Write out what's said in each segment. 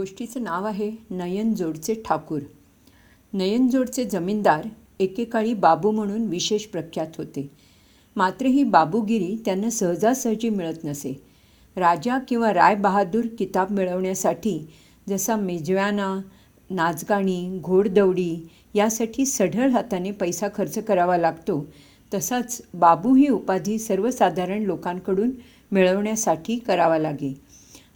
गोष्टीचं नाव आहे नयनजोडचे ठाकूर. नयनजोडचे जमीनदार एकेकाळी बाबू म्हणून विशेष प्रख्यात होते. मात्र ही बाबूगिरी त्यांना सहजासहजी मिळत नसे. राजा किंवा राय बहादूर किताब मिळवण्यासाठी जसा मेजव्याना नाचगाणी घोडदौडी यासाठी सढळ हाताने पैसा खर्च करावा लागतो तसाच बाबू ही उपाधी सर्वसाधारण लोकांकडून मिळवण्यासाठी करावा लागे.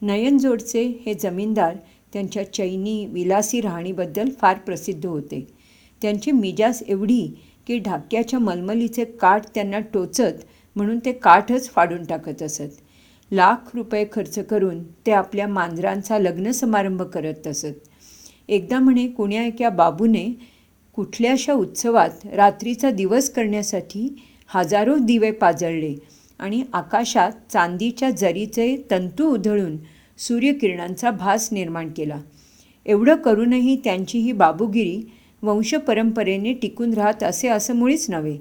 नयनजोडचे हे जमीनदार त्यांच्या चैनी विलासी राहणीबद्दल फार प्रसिद्ध होते. त्यांची मिजाज एवढी की ढाक्याच्या मलमलीचे काठ त्यांना टोचत म्हणून ते काठच फाडून टाकत असत. लाख रुपये खर्च करून ते आपल्या मांजरांचा लग्न समारंभ करत असत. एकदा म्हणे कुण्या एका बाबूने कुठल्याशा उत्सवात रात्रीचा दिवस करण्यासाठी हजारो दिवे पाजळले आणि आकाशात चांदीच्या जरीचे तंतू उधळून सूर्यकिरणांचा भास निर्माण केला. एवढं करूनही त्यांची ही बाबूगिरी वंशपरंपरेने टिकून राहत असे असं मुळीच नव्हे.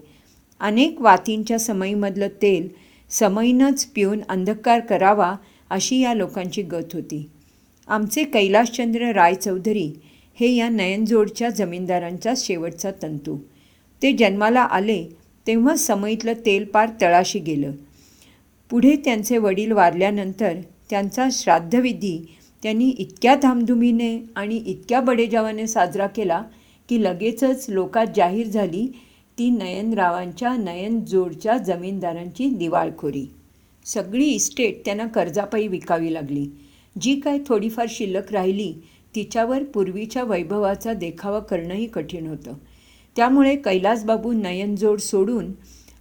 अनेक वातींच्या समईमधलं तेल समईनंच पिऊन अंधकार करावा अशी या लोकांची गत होती. आमचे कैलाशचंद्र राय चौधरी हे या नयनजोडच्या जमीनदारांचा शेवटचा तंतू. ते जन्माला आले तेव्हा समईतलं तेल पार तळाशी गेलं. पुढे त्यांचे वडील वारल्यानंतर त्यांचा श्राद्धविधी त्यांनी इतक्या धामधुमीने आणि इतक्या बडेजावाने साजरा केला की लगेचच लोकात जाहीर झाली ती नयनरावांच्या नयनजोडच्या जमीनदारांची दिवाळखोरी. सगळी इस्टेट त्यांना कर्जापायी विकावी लागली. जी काय थोडीफार शिल्लक राहिली तिच्यावर पूर्वीच्या वैभवाचा देखावा करणंही कठीण होतं. त्यामुळे कैलासबाबू नयनजोड सोडून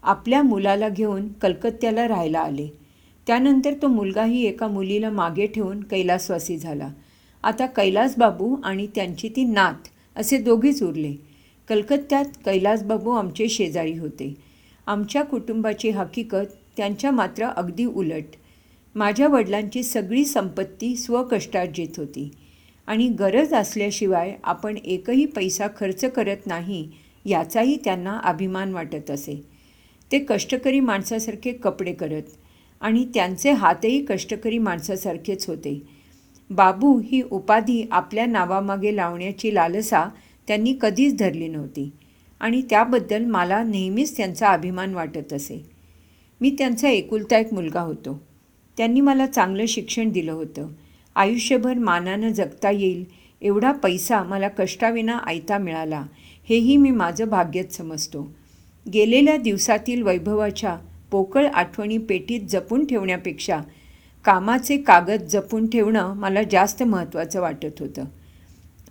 आपल्या मुलाला घेऊन कलकत्त्याला राहायला आले. त्यानंतर तो मुलगाही एका मुलीला मागे ठेवून कैलासवासी झाला. आता कैलासबाबू आणि त्यांची ती नात असे दोघेच उरले. कलकत्त्यात कैलासबाबू आमचे शेजारी होते. आमच्या कुटुंबाची हकीकत त्यांच्या मात्र अगदी उलट. माझ्या वडिलांची सगळी संपत्ती स्वकष्टार्जित होती. आणि गरज असल्याशिवाय आपण एकही पैसा खर्च करत नाही याचाही त्यांना अभिमान वाटत असे. ते कष्टकरी माणसासारखे कपडे करत आणि त्यांचे हातही कष्टकरी माणसासारखेच होते. बाबू ही उपाधी आपल्या नावामागे लावण्याची लालसा त्यांनी कधीच धरली नव्हती आणि त्याबद्दल मला नेहमीच त्यांचा अभिमान वाटत असे. मी त्यांचा एकुलता एक मुलगा होतो. त्यांनी मला चांगलं शिक्षण दिलं होतं. आयुष्यभर मानानं जगता येईल एवढा पैसा मला कष्टाविना आयता मिळाला हेही मी माझं भाग्यच समजतो. गेलेल्या दिवसातील वैभवाच्या पोकळ आठवणी पेटीत जपून ठेवण्यापेक्षा कामाचे कागद जपून ठेवणं मला जास्त महत्त्वाचं वाटत होतं.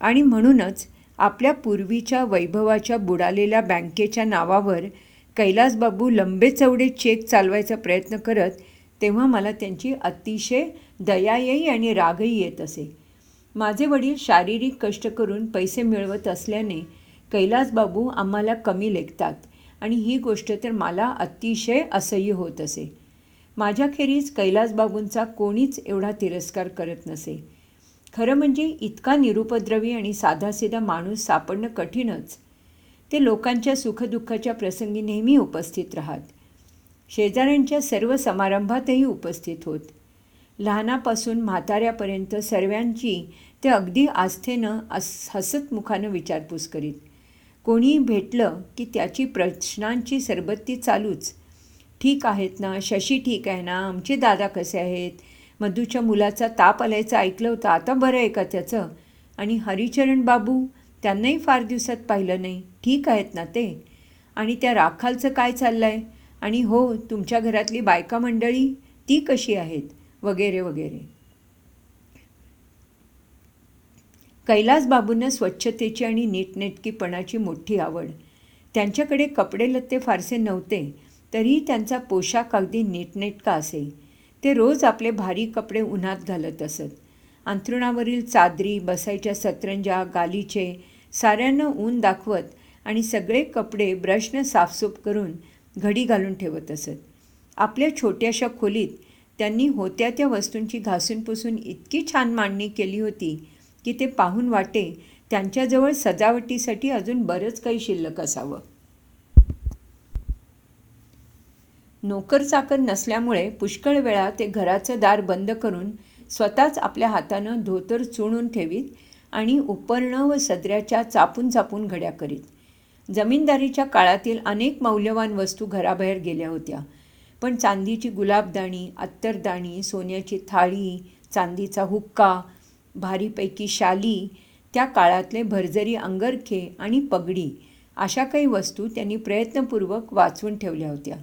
आणि म्हणूनच आपल्या पूर्वीच्या वैभवाच्या बुडालेल्या बँकेच्या नावावर कैलासबाबू लंबे चवडे चेक चालवायचा प्रयत्न करत तेव्हा मला त्यांची अतिशय दयायी आणि रागही येत असे. माझे वडील शारीरिक कष्ट करून पैसे मिळवत असल्याने कैलासबाबू आम्हाला कमी लेखतात. आणि ही गोष्ट तर मला अतिशय असह्य होत असे. माझ्याखेरीज कैलासबाबूंचा कोणीच एवढा तिरस्कार करत नसे. खरं म्हणजे इतका निरुपद्रवी आणि साधासिधा माणूस सापडणं कठीणच. ते लोकांच्या सुखदुःखाच्या प्रसंगी नेहमी उपस्थित राहत. शेजाऱ्यांच्या सर्व समारंभातही उपस्थित होत. लहानापासून म्हाताऱ्यापर्यंत सर्वांची ते अगदी आस्थेनं अस हसतमुखानं विचारपूस करीत. कोणीही भेटलं की त्याची प्रश्नांची सरबत्ती चालूच. ठीक आहेत ना? शशी ठीक आहे ना? आमचे दादा कसे आहेत? मधूच्या मुलाचा ताप आल्याचं ऐकलं होतं. आता बरं आहे का त्याचं? आणि हरिचरण बाबू त्यांनाही फार दिवसात पाहिलं नाही. ठीक आहेत ना ते? आणि त्या राखालचं काय चाललं आहे आणि हो तुमच्या घरातली बायका मंडळी ती कशी आहेत? वगैरे वगैरे. कैलासबाबूंना स्वच्छतेची आणि नीटनेटकीपणाची मोठी आवड. त्यांच्याकडे कपडे लत्ते फारसे नव्हते तरीही त्यांचा पोशाख अगदी नीटनेटका असे. ते रोज आपले भारी कपडे उन्हात घालत असत. अंथरुणावरील चादरी बसायच्या सतरंजा गालीचे साऱ्यांना ऊन दाखवत आणि सगळे कपडे ब्रशनं साफसूफ करून घडी घालून ठेवत असत. आपल्या छोट्याशा खोलीत त्यांनी होत्या त्या वस्तूंची घासून पुसून इतकी छान मांडणी केली होती की ते पाहून वाटे त्यांच्याजवळ सजावटीसाठी अजून बरंच काही शिल्लक असावं. नोकर चाकर नसल्यामुळे पुष्कळ वेळा ते घराचं दार बंद करून स्वतःच आपल्या हातानं धोतर चुणून ठेवीत आणि उपरणं व सदऱ्याच्या चापून चापून घड्या करीत. जमीनदारीच्या काळातील अनेक मौल्यवान वस्तू घराबाहेर गेल्या होत्या पण चांदीची गुलाबदाणी अत्तरदाणी सोन्याची थाळी चांदीचा हुक्का भारीपैकी शाली त्या काळातले भरजरी अंगरखे आणि पगडी अशा काही वस्तू त्यांनी प्रयत्नपूर्वक वाचून ठेवल्या होत्या.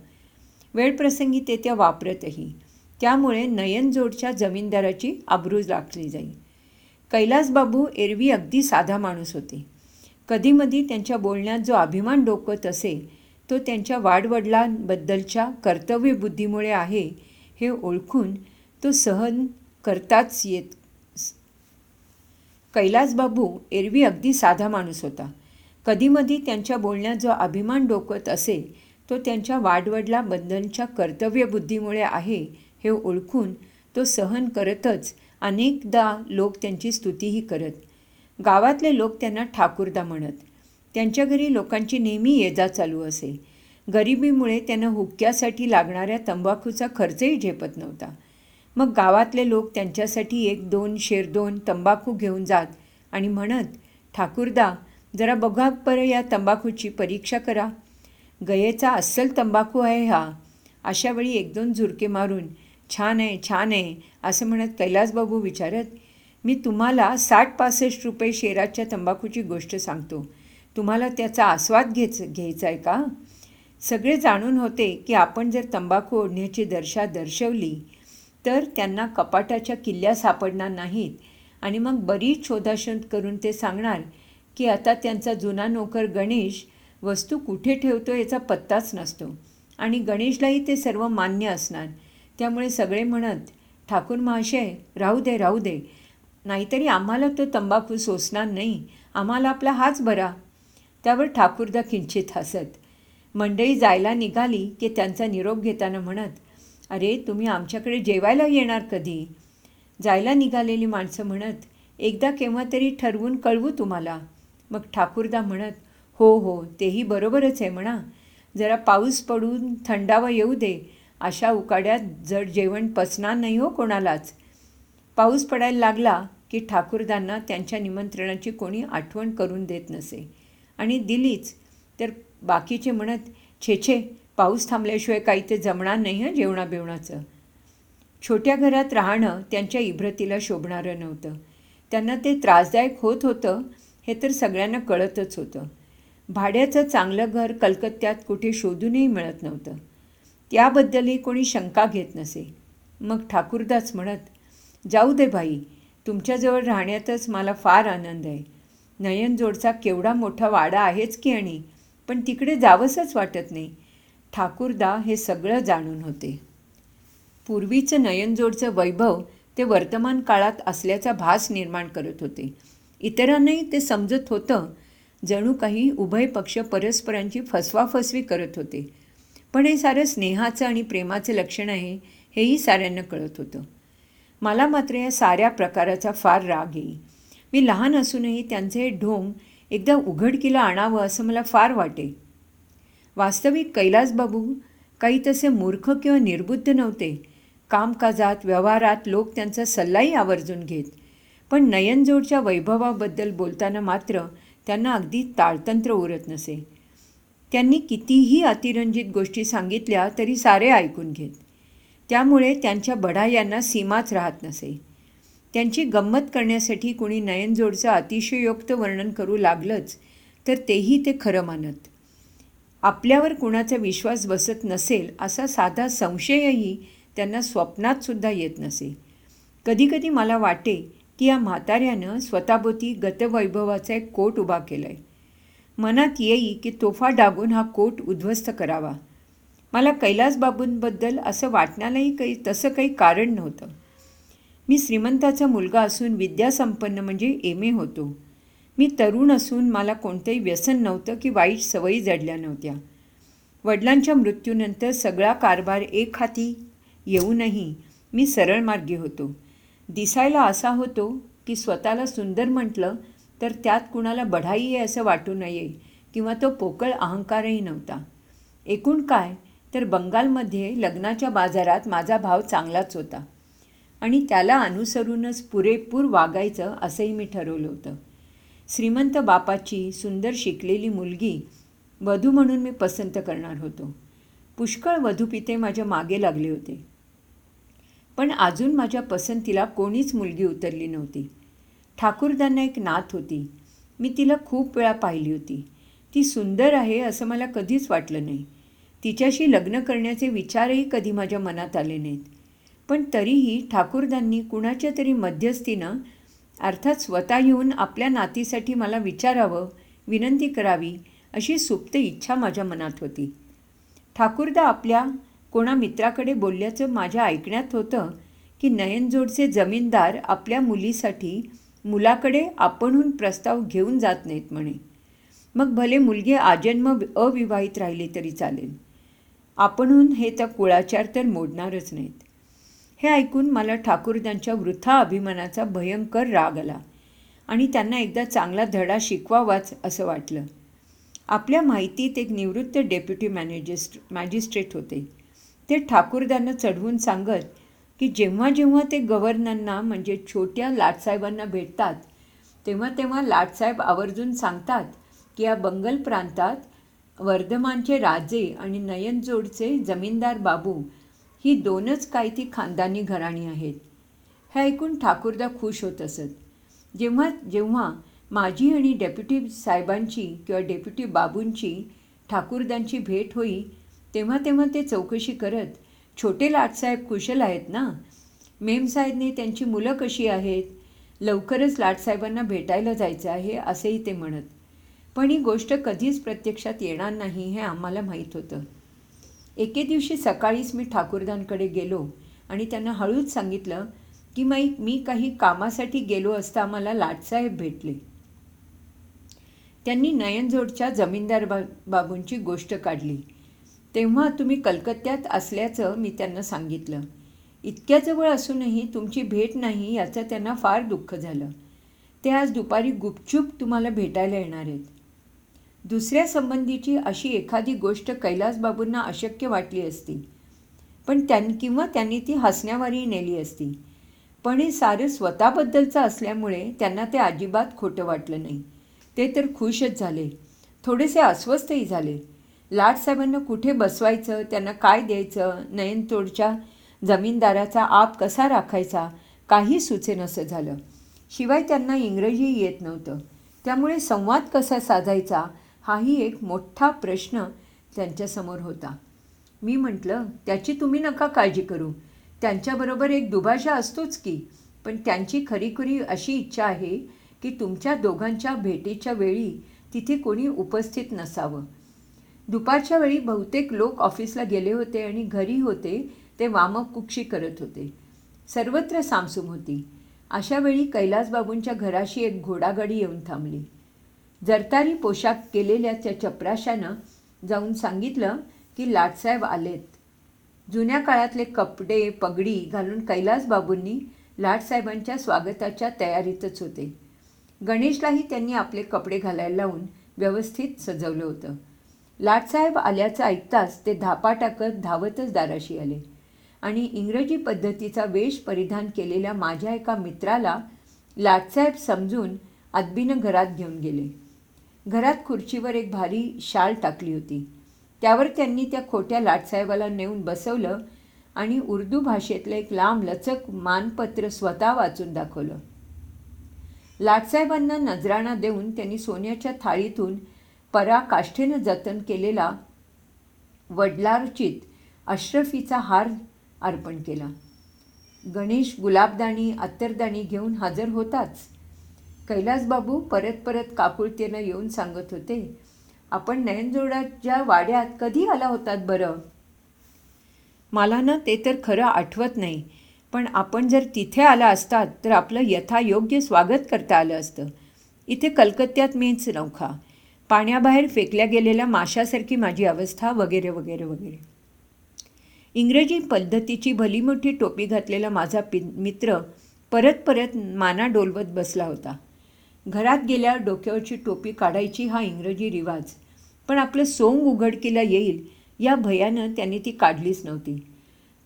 वेळप्रसंगी ते त्या वापरतही. त्यामुळे नयनजोडच्या जमीनदाराची आबरूज राखली जाई. कैलासबाबू एरवी अगदी साधा माणूस होते. कधीमधी त्यांच्या बोलण्यात जो अभिमान डोकत असे तो त्यांच्या वाडवडिलांबद्दलच्या कर्तव्यबुद्धीमुळे आहे हे ओळखून तो सहन करताच येत कैलासबाबू एरवी अगदी साधा माणूस होता. कधीमधी त्यांच्या बोलण्यात जो अभिमान डोकत असे तो त्यांच्या वाडवडिलांबद्दलच्या कर्तव्यबुद्धीमुळे आहे हे ओळखून तो सहन करतच अनेकदा लोक त्यांची स्तुतीही करत. गावातले लोक त्यांना ठाकूरदा म्हणत. त्यांच्या घरी लोकांची नेहमी ये जा चालू असे. गरिबीमुळे त्यांना हुक्क्यासाठी लागणाऱ्या तंबाखूचा खर्चही झेपत नव्हता. मग गावातले लोक त्यांच्यासाठी एक दोन शेर दोन तंबाखू घेऊन जात आणि म्हणत ठाकूरदा जरा बघा बरं या तंबाखूची परीक्षा करा. गयेचा अस्सल तंबाखू आहे हा. अशा वेळी एक दोन झुरके मारून छान आहे छान आहे असं म्हणत कैलासबाबू विचारत मी तुम्हाला साठ पासष्ट रुपये शेराच्या तंबाखूची गोष्ट सांगतो. तुम्हाला त्याचा आस्वाद घेच घ्यायचा आहे का? सगळे जाणून होते की आपण जर तंबाखू ओढण्याची दर्शा दर्शवली तर त्यांना कपाटाच्या किल्ल्या सापडणार नाहीत. आणि मग बरीच शोधाशोध करून ते सांगणार की आता त्यांचा जुना नोकर गणेश वस्तू कुठे ठेवतो याचा पत्ताच नसतो. आणि गणेशलाही ते सर्व मान्य असणार. त्यामुळे सगळे म्हणत ठाकूर महाशय राहू दे राहू दे. नाहीतरी आम्हाला तो तंबाखू सोसणार नाही. आम्हाला आपला हाच बरा. त्यावर ठाकूरदा किंचित हसत. मंडळी जायला निघाली की त्यांचा निरोप घेताना म्हणत अरे तुम्ही आमच्याकडे जेवायला येणार कधी? जायला निघालेली माणसं म्हणत एकदा केव्हा तरी ठरवून कळवू तुम्हाला. मग ठाकूरदा म्हणत हो हो तेही बरोबरच आहे म्हणा. जरा पाऊस पडून थंडावा येऊ दे. अशा उकाड्यात जड जेवण पचणार नाही हो कोणालाच. पाऊस पडायला लागला की ठाकूरदांना त्यांच्या निमंत्रणाची कोणी आठवण करून देत नसे. आणि दिलीच. तर बाकीचे म्हणत छे छे पाऊस थांबल्याशिवाय काही ते जमणार नाही हं जेवणा बिवणाचं छोट्या घरात राहणं त्यांच्या इब्रतीला शोभणारं नव्हतं. त्यांना ते त्रासदायक होत होतं हे तर सगळ्यांना कळतच होतं. भाड्याचं चांगलं घर कलकत्त्यात कुठे शोधूनही मिळत नव्हतं. त्याबद्दलही कोणी शंका घेत नसे. मग ठाकूरदास म्हणत जाऊ दे भाई तुमच्याजवळ राहण्यातच मला फार आनंद आहे. नयनजोडचा केवढा मोठा वाडा आहेच की आणि? पण तिकडे जावंसंच वाटत नाही. ठाकूरदा हे सगळं जाणून होते. पूर्वीचं नयनजोडचं वैभव ते वर्तमान काळात असल्याचा भास निर्माण करत होते. इतरांनाही ते समजत होतं. जणू काही उभय पक्ष परस्परांची फसवाफसवी करत होते. पण हे सारं स्नेहाचं आणि प्रेमाचं लक्षण आहे हेही साऱ्यांना कळत होतं. मला मात्र या साऱ्या प्रकाराचा फार राग येई. मी लहान असूनही त्यांचे हे ढोंग एकदा उघडकीला आणावं असं मला फार वाटे. वास्तविक कैलासबाबू काही तसे मूर्ख किंवा निर्बुद्ध नव्हते. कामकाजात व्यवहारात लोक त्यांचा सल्लाही आवर्जून घेत. पण नयनजोडच्या वैभवाबद्दल बोलताना मात्र त्यांना अगदी ताळतंत्र उरत नसे. त्यांनी कितीही अतिरंजित गोष्टी सांगितल्या तरी सारे ऐकून घेत. त्यामुळे त्यांच्या बढायांना सीमाच राहत नसे. त्यांची गंमत करण्यासाठी कुणी नयनजोडचं अतिशयोक्त वर्णन करू लागलंच तर तेही ते खरं मानत. आपल्यावर कुणाचा विश्वास बसत नसेल असा साधा संशयही त्यांना स्वप्नातसुद्धा येत नसे. कधीकधी मला वाटे की या म्हाताऱ्यानं स्वतःभोवती गतवैभवाचा एक कोट उभा केला आहे मनात येई की तोफा डागून हा कोट उद्ध्वस्त करावा. मला कैलासबाबूंबद्दल असं वाटण्यालाही काही तसं काही कारण नव्हतं. मी श्रीमंताचा मुलगा असून विद्यासंपन्न म्हणजे एम ए होतो. मी तरुण असून मला कोणतंही व्यसन नव्हतं की वाईट सवयी जडल्या नव्हत्या. वडिलांच्या मृत्यूनंतर सगळा कारभार एक हाती येऊनही मी सरळ मार्गी होतो. दिसायला असा होतो की स्वतःला सुंदर म्हटलं तर त्यात कुणाला बढाई आहे असं वाटू नये किंवा तो पोकळ अहंकारही नव्हता. एकूण काय तर बंगालमध्ये लग्नाच्या बाजारात माझा भाव चांगलाच होता आणि त्याला अनुसरूनच पुरेपूर वागायचं असंही मी ठरवलं होतं. श्रीमंत बापाची सुंदर शिकलेली मुलगी वधू म्हणून मी पसंत करणार होतो. पुष्कळ वधूपिते माझ्या मागे लागले होते. पण अजून माझ्या पसंतीला कोणीच मुलगी उतरली नव्हती. ठाकूरदांना एक नात होती. मी तिला खूप वेळा पाहिली होती. ती सुंदर आहे असं मला कधीच वाटलं नाही. तिच्याशी लग्न करण्याचे विचारही कधी माझ्या मनात आले नाहीत. पण तरीही ठाकूरदांनी कुणाच्या तरी मध्यस्थीनं अर्थात स्वतः येऊन आपल्या नातीसाठी मला विचारावं विनंती करावी अशी सुप्त इच्छा माझ्या मनात होती. ठाकूरदा आपल्या कोणा मित्राकडे बोलल्याचं माझ्या ऐकण्यात होतं की नयनजोडचे जमीनदार आपल्या मुलीसाठी मुलाकडे आपणहून प्रस्ताव घेऊन जात नाहीत म्हणे. मग भले मुलगी आजन्म अविवाहित राहिली तरी चालेल. आपणहून हे त्या कुळाचार तर मोडणारच नाहीत. हे ऐकून मला ठाकूरदांच्या वृथा अभिमानाचा भयंकर राग आला आणि त्यांना एकदा चांगला धडा शिकवावाच असं वाटलं. आपल्या माहितीत एक निवृत्त डेप्युटी मॅनेजिस्ट मॅजिस्ट्रेट होते. ते ठाकूरदांना चढवून सांगत की जेव्हा जेव्हा ते गव्हर्नरना म्हणजे छोट्या लाटसाहेबांना भेटतात तेव्हा तेव्हा लाटसाहेब आवर्जून सांगतात की या बंगल प्रांतात वर्धमानचे राजे आणि नयनजोडचे जमीनदार बाबू ही दोनच काय ती खानदानी घराणी आहेत. हे ऐकून ठाकूरदा खुश होत असत. जेव्हा जेव्हा माझी आणि डेप्युटी साहेबांची किंवा डेप्युटी बाबूंची ठाकूरदांची भेट होई तेव्हा तेव्हा ते चौकशी करत छोटे लाटसाहेब कुशल आहेत ना? मेमसाहेबने त्यांची मुलं कशी आहेत? लवकरच लाटसाहेबांना भेटायला जायचं आहे असेही ते म्हणत. पण ही गोष्ट कधीच प्रत्यक्षात येणार नाही हे आम्हाला माहीत होतं. एके दिवशी सकाळीच मी ठाकूरदांकडे गेलो आणि त्यांना हळूच सांगितलं की माई मी काही कामासाठी गेलो असता मला लाटसाहेब भेटले. त्यांनी नयनजोडच्या जमीनदार बा बाबूंची गोष्ट काढली. तेव्हा तुम्ही कलकत्त्यात असल्याचं मी त्यांना सांगितलं. इतक्या जवळ असूनही तुमची भेट नाही याचं त्यांना फार दुःख झालं. ते आज दुपारी गुपचूप तुम्हाला भेटायला येणार आहेत. दुसऱ्या संबंधीची अशी एखादी गोष्ट कैलासबाबूंना अशक्य वाटली असती. पण त्यां किंवा त्यांनी ती हसण्यावारी नेली असती. पण हे सारं स्वतःबद्दलचं असल्यामुळे त्यांना ते अजिबात खोटं वाटलं नाही. ते तर खुशच झाले. थोडेसे अस्वस्थही झाले. लाटसाहेबांना कुठे बसवायचं त्यांना काय द्यायचं नयनतोडच्या जमीनदाराचा आप कसा राखायचा काही सुचेनसं झालं. शिवाय त्यांना इंग्रजी येत नव्हतं. त्यामुळे संवाद कसा साधायचा हाही एक मोठा प्रश्न त्यांच्यासमोर होता. मी म्हटलं त्याची तुम्ही नका काळजी करू. त्यांच्याबरोबर एक दुभाषा असतोच की पण त्यांची खरीखुरी अशी इच्छा आहे की तुमच्या दोघांच्या भेटीच्या वेळी तिथे कोणी उपस्थित नसावं. दुपारच्या वेळी बहुतेक लोक ऑफिसला गेले होते आणि घरी होते ते वामक कुक्षी करत होते. सर्वत्र सामसूम होती. अशा वेळी कैलासबाबूंच्या घराशी एक घोडागाडी येऊन थांबली. जरतारी पोशाख केलेल्या त्या चपराशानं जाऊन सांगितलं की लाटसाहेब आलेत. जुन्या काळातले कपडे पगडी घालून कैलासबाबूंनी लाटसाहेबांच्या स्वागताच्या तयारीतच होते. गणेशलाही त्यांनी आपले कपडे घालायला लावून व्यवस्थित सजवलं होतं. लाटसाहेब आल्याचं ऐकताच ते धापा टाकत धावतच दाराशी आले आणि इंग्रजी पद्धतीचा वेश परिधान केलेल्या माझ्या एका मित्राला लाटसाहेब समजून आदबीनं घरात घेऊन गेले. घरात खुर्चीवर एक भारी शाल टाकली होती. त्यावर त्यांनी त्या खोट्या लाटसाहेबाला नेऊन बसवलं आणि उर्दू भाषेतलं एक लांब लचक मानपत्र स्वतः वाचून दाखवलं. लाटसाहेबांना नजराणा देऊन त्यांनी सोन्याच्या थाळीतून पराकाष्ठेनं जतन केलेला वडलारचित अश्रफीचा हार अर्पण केला. गणेश गुलाबदाणी अत्तरदाणी घेऊन हजर होताच कैलासबाबू परत परत काकुळतेनं येऊन सांगत होते आपण नयनजोडाच्या वाड्यात कधी आला होतात बरं? मला ना ते तर खरं आठवत नाही पण आपण जर तिथे आला असतात तर आपलं यथायोग्य स्वागत करता आलं असतं. इथे कलकत्त्यात मीच नौखा. पाण्याबाहेर फेकल्या गेलेल्या माशासारखी माझी अवस्था वगैरे वगैरे वगैरे. इंग्रजी पद्धतीची भली मोठी टोपी घातलेला माझा पि मित्र परत परत माना डोलवत बसला होता. घरात गेल्या डोक्यावरची टोपी काढायची हा इंग्रजी रिवाज. पण आपलं सोंग उघडकीला येईल या भयानं त्यांनी ती काढलीच नव्हती.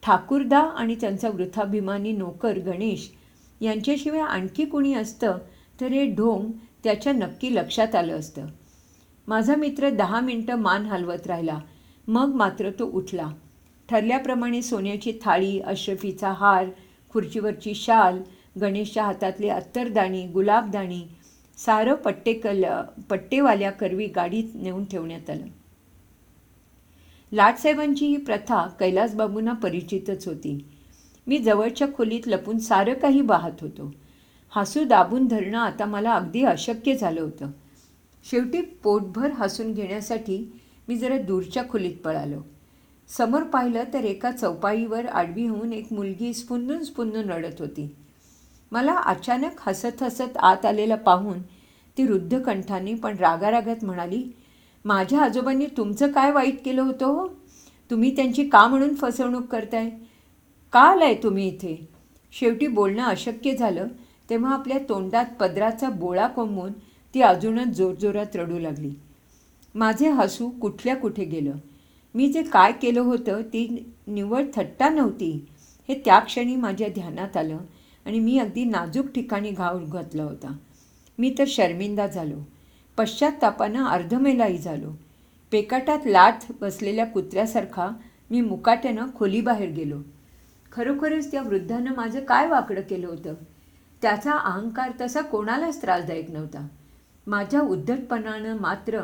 ठाकूरदा आणि त्यांचा वृथाभिमानी नोकर गणेश यांच्याशिवाय आणखी कुणी असतं तर हे ढोंग त्याच्या नक्की लक्षात आलं असतं. माझा मित्र दहा मिनटं मान हलवत राहिला. मग मात्र तो उठला. ठरल्याप्रमाणे सोन्याची थाळी अशरफीचा हार खुर्चीवरची शाल गणेशच्या हातातली अत्तरदाणी गुलाबदाणी सारं पट्टेकल पट्टेवाल्या करवी गाडीत नेऊन ठेवण्यात आलं. लाटसाहेबांची ही प्रथा कैलासबाबूंना परिचितच होती. मी जवळच्या खोलीत लपून सारं काही पाहत होतो. हसू दाबून धरणं आता मला अगदी अशक्य झालं होतं. शेवटी पोटभर हसून घेण्यासाठी मी जरा दूरच्या खोलीत पळालो. समोर पाहिलं तर एका चौपाईवर आडवी होऊन एक मुलगी स्पुंदून स्पुंदून रडत होती. मला अचानक हसत हसत आत आलेला पाहून ती रुद्ध कंठाने पण रागारागात म्हणाली माझ्या आजोबांनी तुमचं काय वाईट केलं होतं हो? तुम्ही त्यांची का म्हणून फसवणूक करताय? का आलाय तुम्ही इथे? शेवटी बोलणं अशक्य झालं तेव्हा आपल्या तोंडात पदराचा बोळा कोंबून ती अजूनच जोरजोरात रडू लागली. माझे हसू कुठल्या कुठे गेलं? मी जे काय केलं होतं ती निवड थट्टा नव्हती. हे त्या क्षणी माझ्या ध्यानात आलं. आणि मी अगदी नाजूक ठिकाणी घाव घातला होता. मी तर शर्मिंदा झालो. पश्चात्तापानं अर्धमेलाही झालो. पेकाटात लाथ बसलेल्या कुत्र्यासारखा मी मुकाट्यानं खोलीबाहेर गेलो. खरोखरच त्या वृद्धानं माझं काय वाकडं केलं होतं? त्याचा अहंकार तसा कोणालाच त्रासदायक नव्हता. माझ्या उद्धटपणानं मात्र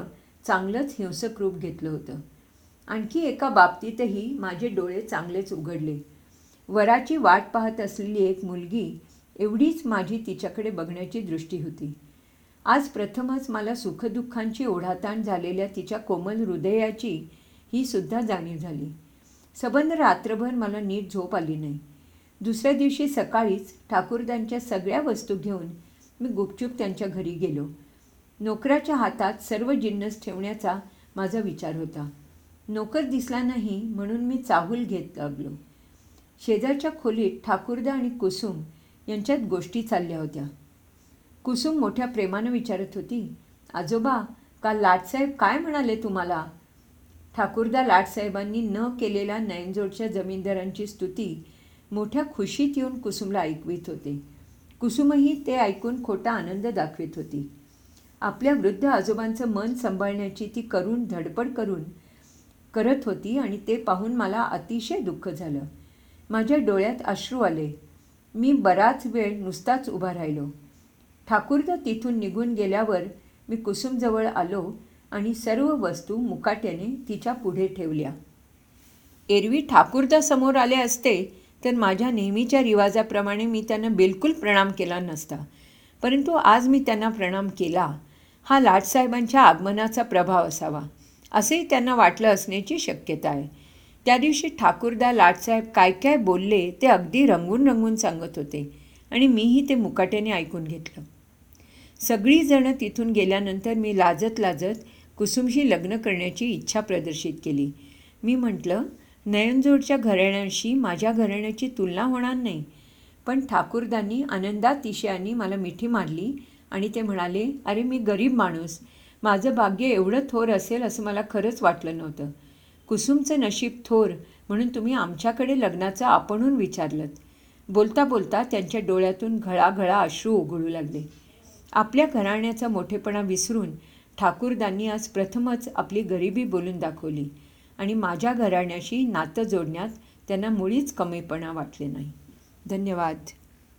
चांगलंच हिंसक रूप घेतलं होतं. आणखी एका बाबतीतही माझे डोळे चांगलेच उघडले. वराची वाट पाहत असलेली एक मुलगी एवढीच माझी तिच्याकडे बघण्याची दृष्टी होती. आज प्रथमच मला सुखदुःखांची ओढाताण झालेल्या तिच्या कोमल हृदयाची ही सुद्धा जाणीव झाली. सबंध रात्रभर मला नीट झोप आली नाही. दुसऱ्या दिवशी सकाळीच ठाकूरदांच्या सगळ्या वस्तू घेऊन मी गुपचूप त्यांच्या घरी गेलो. नोकराच्या हातात सर्व जिन्नस ठेवण्याचा माझा विचार होता. नोकर दिसला नाही म्हणून मी चाहूल घेत लागलो. शेजारच्या खोलीत ठाकूरदा आणि कुसुम यांच्यात गोष्टी चालल्या होत्या. कुसुम मोठ्या प्रेमानं विचारत होती आजोबा काल लाटसाहेब काय म्हणाले तुम्हाला? ठाकूरदा लाटसाहेबांनी न केलेल्या नयनजोडच्या जमीनदारांची स्तुती मोठ्या खुशीत येऊन कुसुमला ऐकवीत होते. कुसुमही ते ऐकून खोटा आनंद दाखवित होती. आपल्या वृद्ध आजोबांचं मन सांभाळण्याची ती करून धडपड करून करत होती आणि ते पाहून मला अतिशय दुःख झालं. माझ्या डोळ्यात अश्रू आले. मी बराच वेळ नुसताच उभा राहिलो. ठाकूरदा तिथून निघून गेल्यावर मी कुसुमजवळ आलो आणि सर्व वस्तू मुकाट्याने तिच्या पुढे ठेवल्या. एरवी ठाकूरदा समोर आले असते तर माझ्या नेहमीच्या रिवाजाप्रमाणे मी त्यांना बिलकुल प्रणाम केला नसता. परंतु आज मी त्यांना प्रणाम केला. हा लाटसाहेबांच्या आगमनाचा प्रभाव असावा असेही त्यांना वाटलं असण्याची शक्यता आहे. त्या दिवशी ठाकूरदा लाटसाहेब काय काय बोलले ते अगदी रंगून रंगून सांगत होते आणि मीही ते मुकाट्याने ऐकून घेतलं. सगळीजणं तिथून गेल्यानंतर मी लाजत लाजत कुसुमशी लग्न करण्याची इच्छा प्रदर्शित केली. मी म्हटलं नयनजोडच्या घराण्याशी माझ्या घराण्याची तुलना होणार नाही पण ठाकूरदांनी आनंदातिशयाने मला मिठी मारली आणि ते म्हणाले अरे मी गरीब माणूस. माझं भाग्य एवढं थोर असेल असं मला खरंच वाटलं नव्हतं. कुसुमचं नशीब थोर म्हणून तुम्ही आमच्याकडे लग्नाचं आपणून विचारलं बोलता बोलता त्यांच्या डोळ्यातून घळाघळा अश्रू उघडू लागले. आपल्या घराण्याचा मोठेपणा विसरून ठाकूरदांनी आज प्रथमच आपली गरिबी बोलून दाखवली आणि माझ्या घराण्याशी नातं जोडण्यात त्यांना मुळीच कमीपणा वाटले नाही. धन्यवाद.